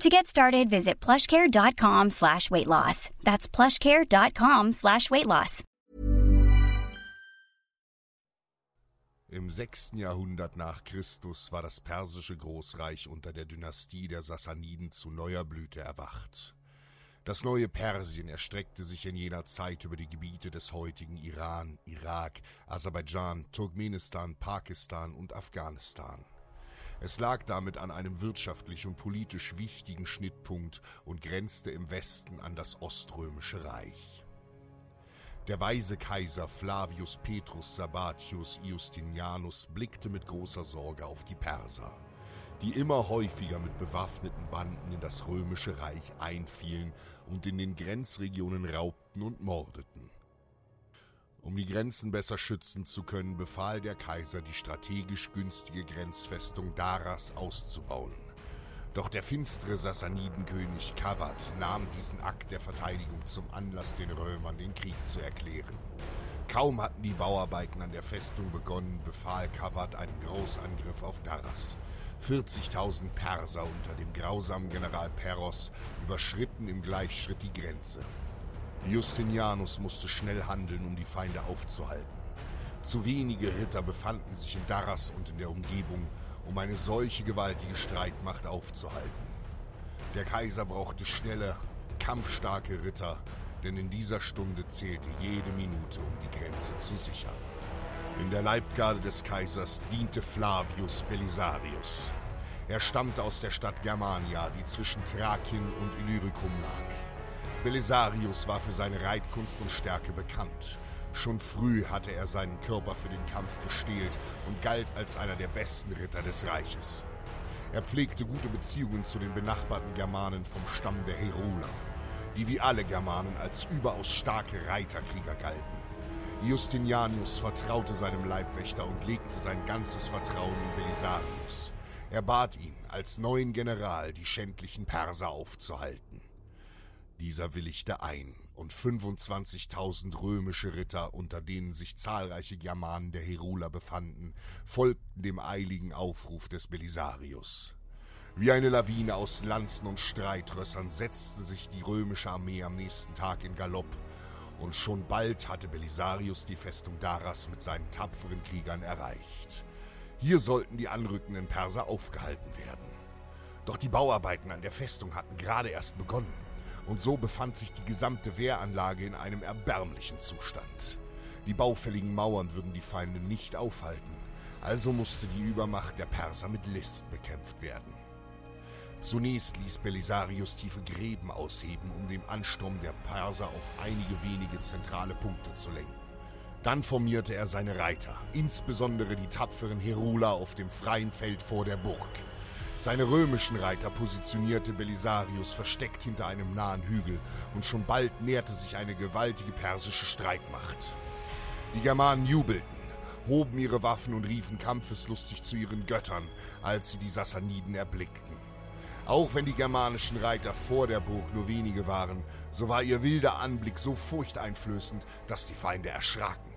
To get started, visit plushcare.com slash weight loss. That's plushcare.com slash weight loss. Im 6. Jahrhundert nach Christus war das persische Großreich unter der Dynastie der Sassaniden zu neuer Blüte erwacht. Das neue Persien erstreckte sich in jener Zeit über die Gebiete des heutigen Iran, Irak, Aserbaidschan, Turkmenistan, Pakistan und Afghanistan. Es lag damit an einem wirtschaftlich und politisch wichtigen Schnittpunkt und grenzte im Westen an das Oströmische Reich. Der weise Kaiser Flavius Petrus Sabatius Justinianus blickte mit großer Sorge auf die Perser, die immer häufiger mit bewaffneten Banden in das römische Reich einfielen und in den Grenzregionen raubten und mordeten. Um die Grenzen besser schützen zu können, befahl der Kaiser, die strategisch günstige Grenzfestung Daras auszubauen. Doch der finstere Sassanidenkönig Kawad nahm diesen Akt der Verteidigung zum Anlass, den Römern den Krieg zu erklären. Kaum hatten die Bauarbeiten an der Festung begonnen, befahl Kawad einen Großangriff auf Daras. 40.000 Perser unter dem grausamen General Peros überschritten im Gleichschritt die Grenze. Justinianus musste schnell handeln, um die Feinde aufzuhalten. Zu wenige Ritter befanden sich in Daras und in der Umgebung, um eine solche gewaltige Streitmacht aufzuhalten. Der Kaiser brauchte schnelle, kampfstarke Ritter, denn in dieser Stunde zählte jede Minute, um die Grenze zu sichern. In der Leibgarde des Kaisers diente Flavius Belisarius. Er stammte aus der Stadt Germania, die zwischen Thrakien und Illyricum lag. Belisarius war für seine Reitkunst und Stärke bekannt. Schon früh hatte er seinen Körper für den Kampf gestählt und galt als einer der besten Ritter des Reiches. Er pflegte gute Beziehungen zu den benachbarten Germanen vom Stamm der Heruler, die wie alle Germanen als überaus starke Reiterkrieger galten. Justinianus vertraute seinem Leibwächter und legte sein ganzes Vertrauen in Belisarius. Er bat ihn, als neuen General die schändlichen Perser aufzuhalten. Dieser willigte ein, und 25.000 römische Ritter, unter denen sich zahlreiche Germanen der Heruler befanden, folgten dem eiligen Aufruf des Belisarius. Wie eine Lawine aus Lanzen und Streitrössern setzte sich die römische Armee am nächsten Tag in Galopp, und schon bald hatte Belisarius die Festung Daras mit seinen tapferen Kriegern erreicht. Hier sollten die anrückenden Perser aufgehalten werden. Doch die Bauarbeiten an der Festung hatten gerade erst begonnen und so befand sich die gesamte Wehranlage in einem erbärmlichen Zustand. Die baufälligen Mauern würden die Feinde nicht aufhalten, also musste die Übermacht der Perser mit List bekämpft werden. Zunächst ließ Belisarius tiefe Gräben ausheben, um den Ansturm der Perser auf einige wenige zentrale Punkte zu lenken. Dann formierte er seine Reiter, insbesondere die tapferen Heruler auf dem freien Feld vor der Burg. Seine römischen Reiter positionierte Belisarius versteckt hinter einem nahen Hügel, und schon bald näherte sich eine gewaltige persische Streitmacht. Die Germanen jubelten, hoben ihre Waffen und riefen kampfeslustig zu ihren Göttern, als sie die Sassaniden erblickten. Auch wenn die germanischen Reiter vor der Burg nur wenige waren, so war ihr wilder Anblick so furchteinflößend, dass die Feinde erschraken.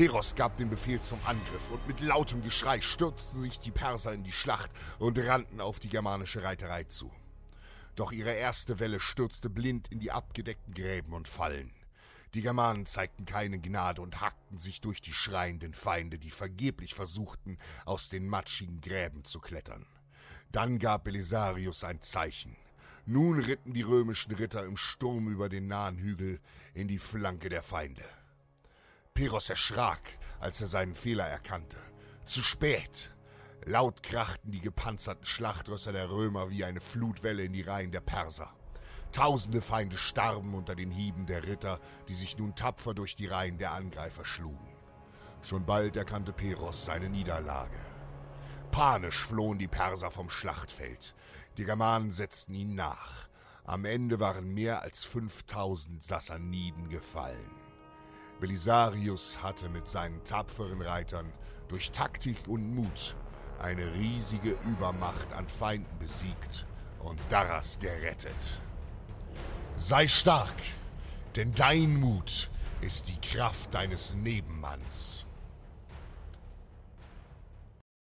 Peros gab den Befehl zum Angriff und mit lautem Geschrei stürzten sich die Perser in die Schlacht und rannten auf die germanische Reiterei zu. Doch ihre erste Welle stürzte blind in die abgedeckten Gräben und Fallen. Die Germanen zeigten keine Gnade und hackten sich durch die schreienden Feinde, die vergeblich versuchten, aus den matschigen Gräben zu klettern. Dann gab Belisarius ein Zeichen. Nun ritten die römischen Ritter im Sturm über den nahen Hügel in die Flanke der Feinde. Peros erschrak, als er seinen Fehler erkannte. Zu spät. Laut krachten die gepanzerten Schlachtrösser der Römer wie eine Flutwelle in die Reihen der Perser. Tausende Feinde starben unter den Hieben der Ritter, die sich nun tapfer durch die Reihen der Angreifer schlugen. Schon bald erkannte Peros seine Niederlage. Panisch flohen die Perser vom Schlachtfeld. Die Germanen setzten ihnen nach. Am Ende waren mehr als 5000 Sassaniden gefallen. Belisarius hatte mit seinen tapferen Reitern durch Taktik und Mut eine riesige Übermacht an Feinden besiegt und Darras gerettet. Sei stark, denn dein Mut ist die Kraft deines Nebenmanns.